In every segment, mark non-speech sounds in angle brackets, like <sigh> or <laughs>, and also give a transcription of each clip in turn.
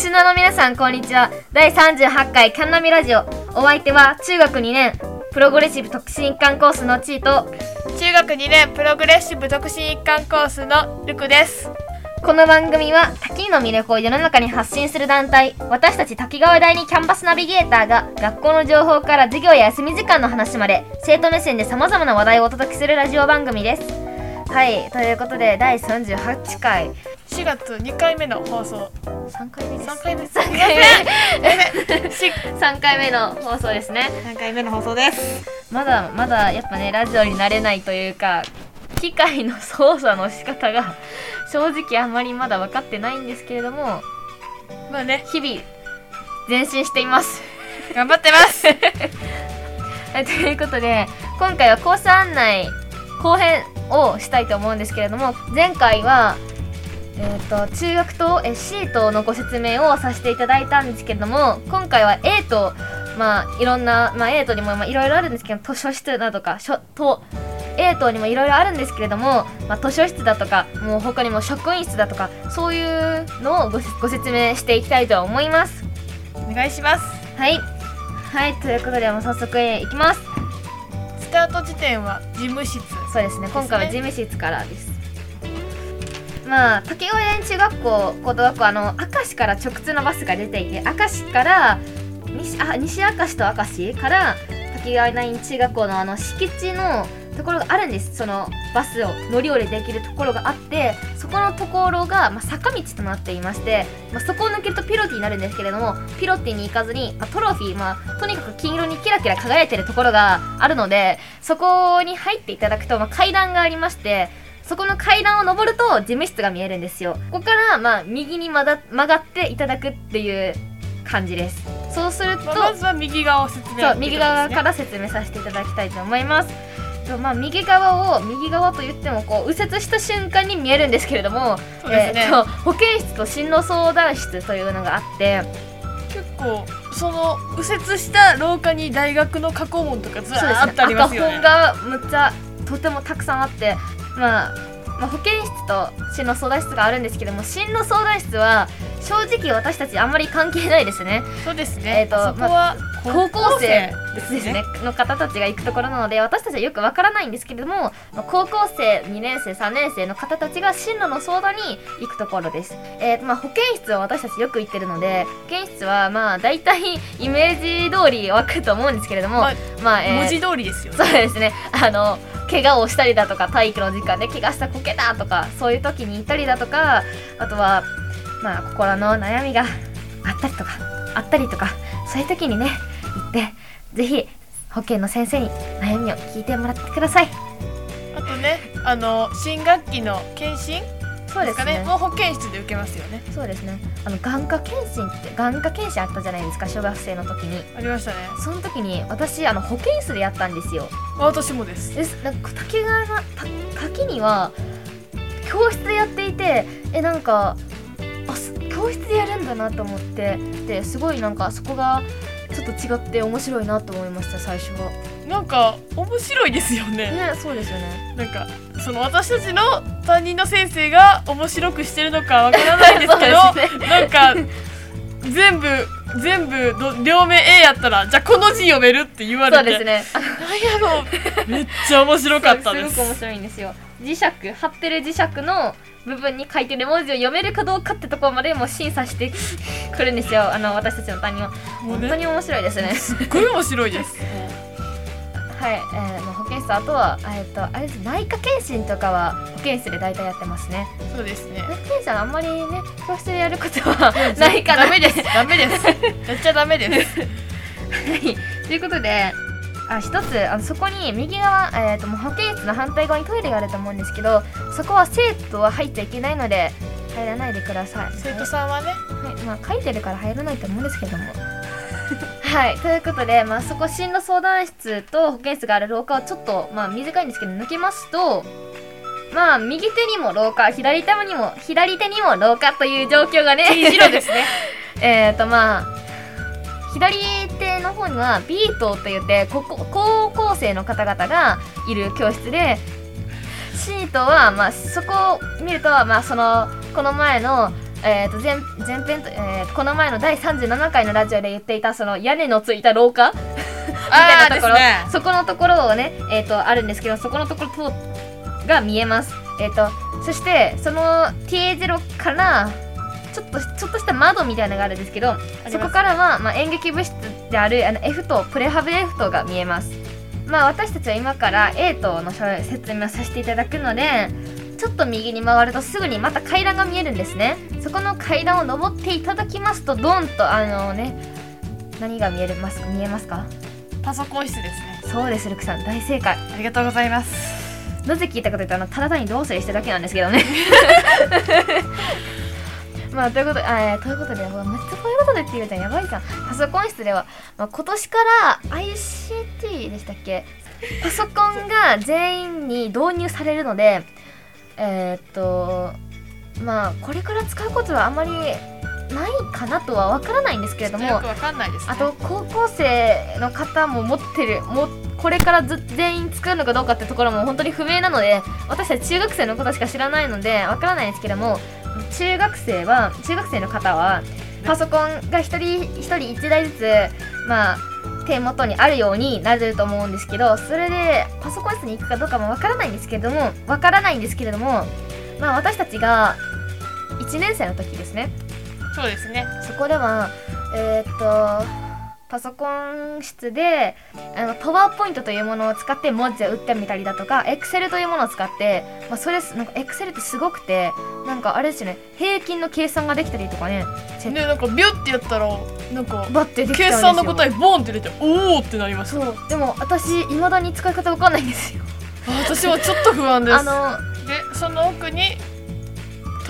リスナーの皆さんこんにちは。第38回キャンナミラジオ。お相手は中学2年プログレッシブ特進一貫コースのチーと中学2年プログレッシブ特進一貫コースのルクです。この番組は滝の魅力を世の中に発信する団体私たち滝川第二キャンパスナビゲーターが学校の情報から授業や休み時間の話まで生徒目線でさまざまな話題をお届けするラジオ番組です。はいということで第38回4月2回目の放送。3回目です。3回目。3回目。し3回目の放送ですね。3回目の放送です。まだまだやっぱねラジオになれないというか機械の操作の仕方が正直あんまりまだ分かってないんですけれどもまあね。日々前進しています。頑張ってます。<laughs> はいということで今回はコース案内後編をしたいと思うんですけれども前回はえー、と中学とえシートのご説明をさせていただいたんですけれども今回は A とまあいろんな、まあ、A とにもまあいろいろあるんですけど図書室だとか書と A 棟にもいろいろあるんですけれども、まあ、図書室だとかもう他にも職員室だとかそういうのをごご説明していきたいと思います。お願いします。はい。はいということでもう早速へ行きます。スタート時点は事務室。そうですね。今回は事務室からですまあ竹川園中学校高等学校あの明石から直通のバスが出ていて明石から西あ西明石と明石から竹川園中学校のあの敷地のところがあるんです。そのバスを乗り降りできるところがあってそこのところが、まあ、坂道となっていまして、まあ、そこを抜けるとピロティになるんですけれどもピロティに行かずに、まあ、トロフィー、まあ、とにかく金色にキラキラ輝いてるところがあるのでそこに入っていただくと、まあ、階段がありましてそこの階段を登ると事務室が見えるんですよ。ここから、まあ、右に曲が曲がっていただくっていう感じです。そうすると、まあまずは右側を説明そう右側から説明させていただきたいと思います。とまあ、右側を右側と言ってもこう右折した瞬間に見えるんですけれども、そうですね。えーと保健室と進路相談室というのがあって結構その右折した廊下に大学の過去問とかずらーっとありますよ赤ね。本がむっちゃとてもたくさんあって、まあ、まあ保健室と進路相談室があるんですけども進路相談室は正直私たちあんまり関係ないですね。そうですね、えーとそこは高校生ですですね。の方たちが行くところなので私たちはよくわからないんですけれどもまあ高校生2年生3年生の方たちが進路の相談に行くところです、えーまあ、保健室は私たちよく行ってるので保健室はまあ大体イメージ通り湧くと思うんですけれども、まあまあえー文字通りですよね。そうですね。あの怪我をしたりだとか体育の時間で怪我したこけたとかそういう時に行ったりだとかあとはまあ心の悩みがあったりとかあったりとかそういう時にね行ってぜひ保健の先生に悩みを聞いてもらってください。あとねあの新学期の検診？そうですかね。もう保健室で受けますよね。そうですね。あの眼科検診って眼科検診あったじゃないですか小学生の時に。ありましたね。その時に私あの保健室でやったんですよ。私もです。です。なんか滝川滝には教室でやっていてえなんかあす教室でやるんだなと思ってですごいなんかそこがちょっと違って面白いなと思いました最初は。なんか面白いですよね。ねそうですよね。なんかその私たちの担任の先生が面白くしてるのかわからないんですけど <laughs> ね。なんか全部全部ど両目 A やったらじゃあこの字読めるって言われて。そうですね。あなんやろ。うめっちゃ面白かったです。<laughs> すごく面白いんですよ。磁石貼ってる磁石の部分に書いてる文字を読めるかどうかってところまでもう審査して <laughs> くるんですよ。あの私たちの担任は本当に面白いですね。すっごい面白いです。<laughs> はい、えーまあ、保健室あとは、えー、とあれです内科検診とかは保健室で大体やってますね。そうですね。内科検診はあんまりね教室でやることはないかな。ダメです。ダメです。<laughs> やっちゃダメです。はい。ということであ一つあのそこに右側、えー、ともう保健室の反対側にトイレがあると思うんですけどそこは生徒は入っちゃいけないので入らないでください。生徒さんはね。はい、まあ書いてるから入らないと思うんですけども。<laughs> はいということで、まあ、そこ進路相談室と保健室がある廊下をちょっと、まあ、短いんですけど抜けますとまあ右手にも廊下左手にも左手にも廊下という状況がね。路ですね。<laughs> えっとまあ左手の方には棟といってここ高校生の方々がいる教室で C 棟は、まあ、そこを見ると、まあ、そのこの前のえー、と前前編と、えーこの前の第37回のラジオで言っていたその屋根のついた廊下？みたいなところ、ね。そこのところをね、えー、とあるんですけどそこのところが見えます。えー、とそしてその TA0 からちょっとちょっとした窓みたいなのがあるんですけどそこからは、まあ、演劇部室であるあの F 棟プレハブ F 棟が見えます。まあ私たちは今から A 棟の説明をさせていただくのでちょっと右に回るとすぐにまた階段が見えるんですね。そこの階段を登っていただきますとドンとあのね何が見えます見えますか？パソコン室ですね。そうですルクさん。大正解。ありがとうございます。なぜ聞いたかというとあのただ単にどうするしてるだけなんですけどね <laughs> まあということで、あえーということで、めっちゃこういうことでって言うじゃん、やばいじゃん。パソコン室では、まあ、今年から ICT でしたっけ？パソコンが全員に導入されるので、えーっと、まあ、これから使うことはあまりないかなとはわからないんですけれども、よくわかんないですね。あと高校生の方も持ってるもこれからず全員使うのかどうかってところも本当に不明なので私たち中学生のことしか知らないのでわからないんですけども中学生は中学生の方はパソコンが一人一人一台ずつまあ手元にあるようになると思うんですけどそれでパソコン室に行くかどうかもわからないんですけれどもわからないんですけれどもまあ私たちが1年生の時ですね。そうですね。そこではえーっとパソコン室であのパワーポイントというものを使って文字を打ってみたりだとかエクセルというものを使って、まあ、それなんかエクセルってすごくてなんかあれですよね平均の計算ができたりとかね。でなんかビュッてやったらなんかバッてできち計算の答えボンって出ておおってなりますそう。でも私いまだに使い方わかんないんですよ。あ私はちょっと不安です。あのでその奥に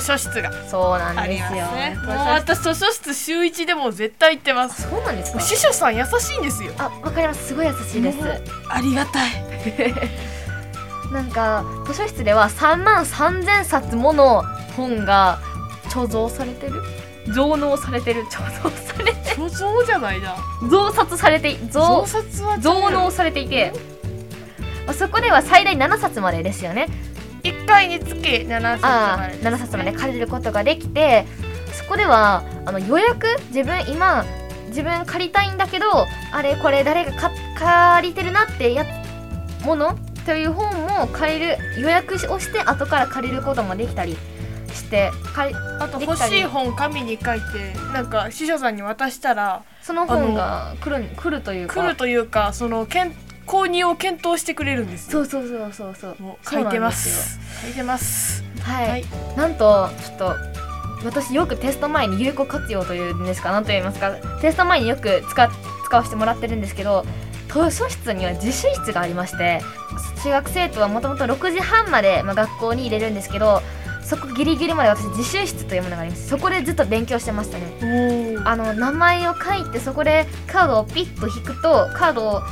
図書室が。そうなんですよ。ねもう私図書室週一でも絶対行ってます。そうなんですか？司書さん優しいんですよ。あわかります。すごい優しいです。ありがたい。<laughs> なんか図書室では3万3000冊もの本が貯蔵されてる？増納 <laughs> されてる。貯蔵されて所蔵じゃないな。増刷されて増増刷は増納されていてまあそこでは最大7冊までですよね1回につき7冊まで7冊まで借りることができてそこではあの予約自分今自分借りたいんだけどあれこれ誰がか借りてるなってやものという本も借りる予約をして後から借りることもできたりしてあと欲しい本紙に書いてなんか司書さんに渡したらその本が来る来るというか。来るというかそのけん購入を検討してくれるんですよ。そうそうそうそうそう。もう書いてます。書いてます。はい、はい。なんとちょっと私よくテスト前に有効活用というんですか何と言いますか。テスト前によく使使わせてもらってるんですけど図書室には自習室がありまして中学生徒はもともと6時半まで、まあ、学校に入れるんですけどそこギリギリまで私自習室というものがあります。そこでずっと勉強してましたね。おあの名前を書いてそこでカードをピッと引くとカードを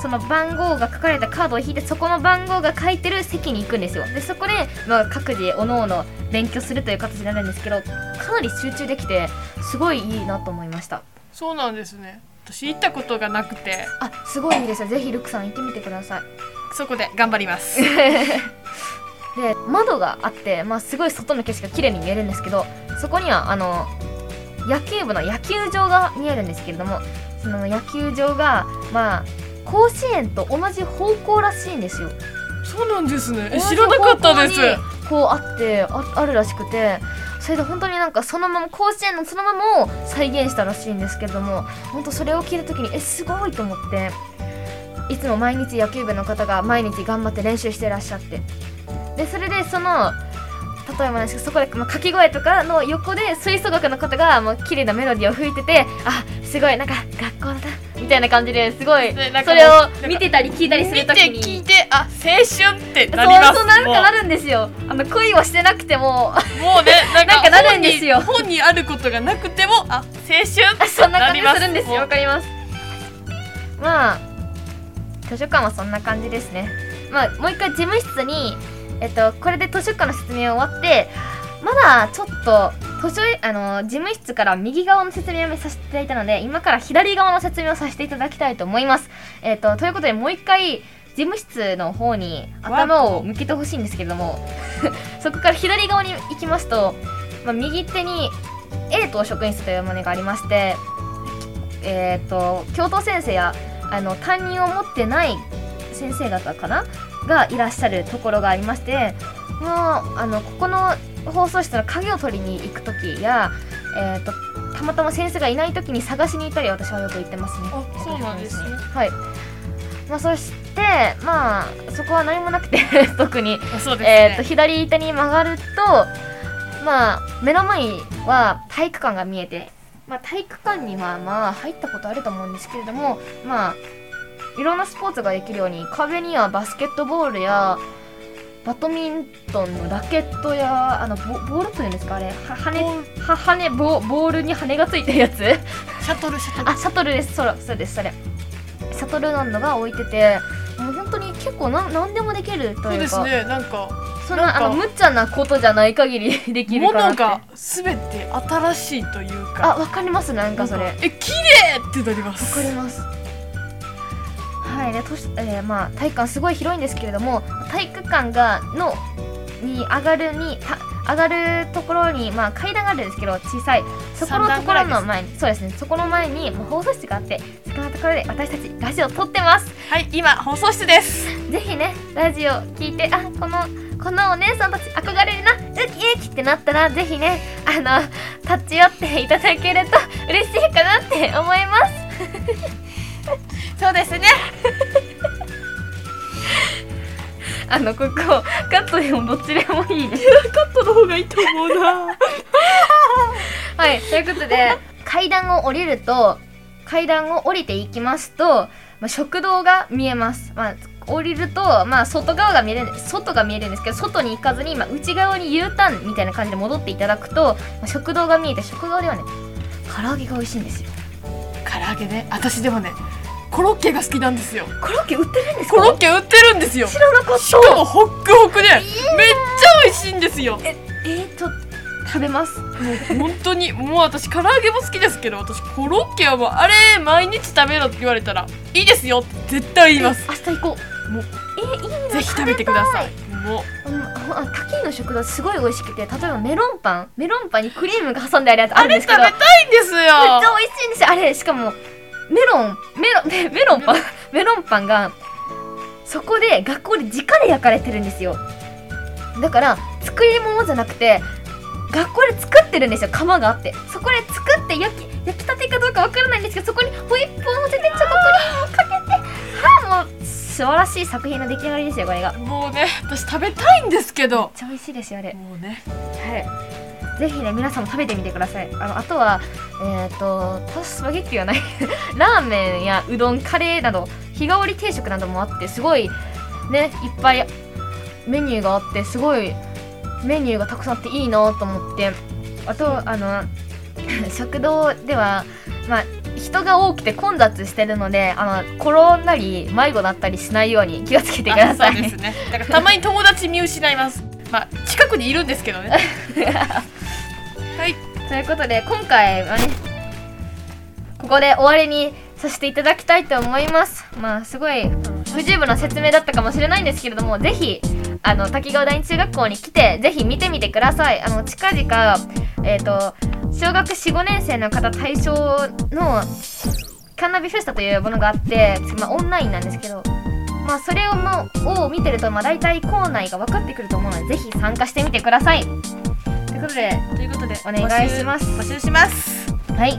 その番号が書かれたカードを引いてそこの番号が書いてる席に行くんですよ。でそこで、まあ、各自おのおの勉強するという形になるんですけどかなり集中できてすごいいいなと思いました。そうなんですね。私行ったことがなくて。あすごいいいですよ。ぜひルクさん行ってみてください。そこで頑張ります。<laughs> で窓があって、まあ、すごい外の景色が綺麗に見えるんですけどそこにはあの野球部の野球場が見えるんですけれどもその野球場がまあ甲子園と同じ方向らしいんですよ。そうなんですね。知らなかったです。こうあってああるらしくてそれで本当になんかそのまま甲子園のそのままを再現したらしいんですけれども本当それを聞いた時にえすごいと思っていつも毎日野球部の方が毎日頑張って練習してらっしゃって。でそれでその例えばですけどそこで、まあ、掛け声とかの横で吹奏楽の方がもう綺麗なメロディーを吹いててあすごいなんか学校だみたいな感じですごいそれを見てたり聞いたりする見てときに。聞いてあ青春ってなりますそうそうなんかなもるんですよ。あの恋をしてなくてもうもうね <laughs> なんかなるんですよ。本に本にあることがなくてもあ青春そんな感じするんですよ。わかります。まあ図書館はそんな感じですね。まあもう一回事務室にえっとこれで図書館の説明終わってまだちょっと図書あの事務室から右側の説明をさせていただいたので今から左側の説明をさせていただきたいと思います。えっとということでもう一回事務室の方に頭を向けてほしいんですけれども <laughs> そこから左側に行きますとまあ、右手に A 等職員室というものがありましてえっ、と教頭先生やあの担任を持ってない先生方かな？がいらっしゃるところがありましてもうあのここの放送室の鍵を取りに行く時や、えー、とたまたま先生がいない時に探しに行ったり私はよく行ってますね。あそうなんですね。はい。まあそしてまあそこは何もなくて <laughs> 特に。あそうですえー、ねと左手に曲がるとまあ目の前には体育館が見えて、まあ、体育館にはまあ入ったことあると思うんですけれどもまあいろんなスポーツができるように壁にはバスケットボールやバドミントンのラケットやあのボボールというんですかあれは羽は羽ボボールに羽がついてるやつ。シャトルシャトル。あシャトルです。そらそうですそれ。シャトルなのが置いててもう本当に結構なん何でもできるとそういうかですね。なんかそんなあの無茶なことじゃない限り <laughs> できるかなって物がすべて新しいというあかわかりますなんかそれ。わえ綺麗ってなります。かりますはいでとし、えーまあ体育館すごい広いんですけれども体育館がのに上がるにた上がるところにまあ階段があるんですけど小さい。そこのところの前にそうですね。そこの前にもう放送室があってそこのところで私たちラジオ撮ってます。はい今放送室です。ぜひねラジオ聞いてあこのこのお姉さんたち憧れるなウキウキってなったらぜひねあの立ち寄っていただけると嬉しいかなって思いますそうですね。<laughs> あのここカットでもどっちでもいいですカットの方がいいと思うな。はいということで階段を降りると階段を降りていきますと、まあ、食堂が見えます、まあ、降りると、まあ、外側が見える外が見えるんですけど外に行かずに、まあ、内側に U ターンみたいな感じで戻っていただくと、まあ、食堂が見えて食堂ではね唐揚げが美味しいんですよ。唐揚げね。私でもねコロッケが好きなんですよ。コロッケ売ってるんですコかロッケ売ってるんですよ。知らなかった。しかもホックホクでめっちゃ美味しいんですよ。ええー、と食べます？もう本当にもう私唐揚げも好きですけど私コロッケはもうあれ毎日食べろって言われたらいいですよって絶対言います。明日行こう。もうえー、いいなぜひ食べてください。もう。んあタキの食堂すごい美味しくて例えばメロンパン。メロンパンにクリームが挟んであるやつうあれあるんですけど。食べたいんですよ。めっちゃ美味しいんですよ。あれしかもメロンメロンメ <laughs> メロンパンメロン。パンがそこで学校で直で焼かれてるんですよ。だから作り物じゃなくて学校で作ってるんですよ。釜があって。そこで作って焼き焼きたてかどうかわからないんですけどそこにホイップを乗せてチョコクリームをかけてはあもう素晴らしい作品の出来上がりですよこれが。めっもうね私食べたいんですけど。ちゃ美味しいですよあれ。もうね。はい。ぜひね、皆さんも食べてみてください。あの、あとは、えっ、と、たスパゲッティはない。<laughs> ラーメンやうどん、カレーなど、日替わり定食などもあって、すごい、ね、いっぱいメニューがあって、すごいメニューがたくさんあっていいなと思って。あと、あの、<laughs> 食堂では、まあ、人が多くて混雑してるので、あの、転んだり、迷子だったりしないように気をつけてください。あそうですねだからたまに友達見失いますまあ近くにいるんですけどねはい <laughs> ということで今回はねここで終わりにさせていただきたいと思います。まあすごい不十分な説明だったかもしれないんですけれどもぜひあの滝川第二中学校に来てぜひ見てみてください。あの近々えっ、と小学45年生の方対象のキャンナビフェスタというものがあって、まあ、オンラインなんですけどまあそれをもを見てると、まあ、大体校内が分かってくると思うのでぜひ参加してみてください。ということでということでお願いします。募集します。はい。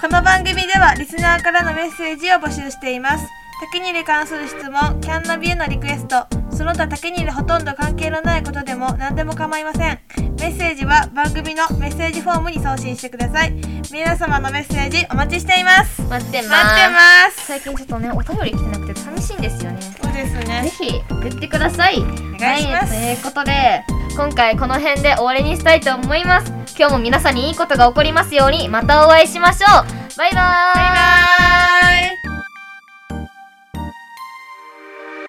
この番組ではリスナーからのメッセージを募集しています。竹にに関する質問キャンナビへのリクエストその他竹ににほとんど関係のないことでも何でも構いません。メッセージは番組のメッセージフォームに送信してください。皆様のメッセージお待ちしています。待ってます。待ってます。最近ちょっとねお便り来てなくて寂しいんですよね。そうですぜねひ送ってください。お願いします。はい、ということで今回この辺で終わりにしたいと思います。今日も皆さんにいいことが起こりますようにまたお会いしましょう。バイバーイ。バイバーイ。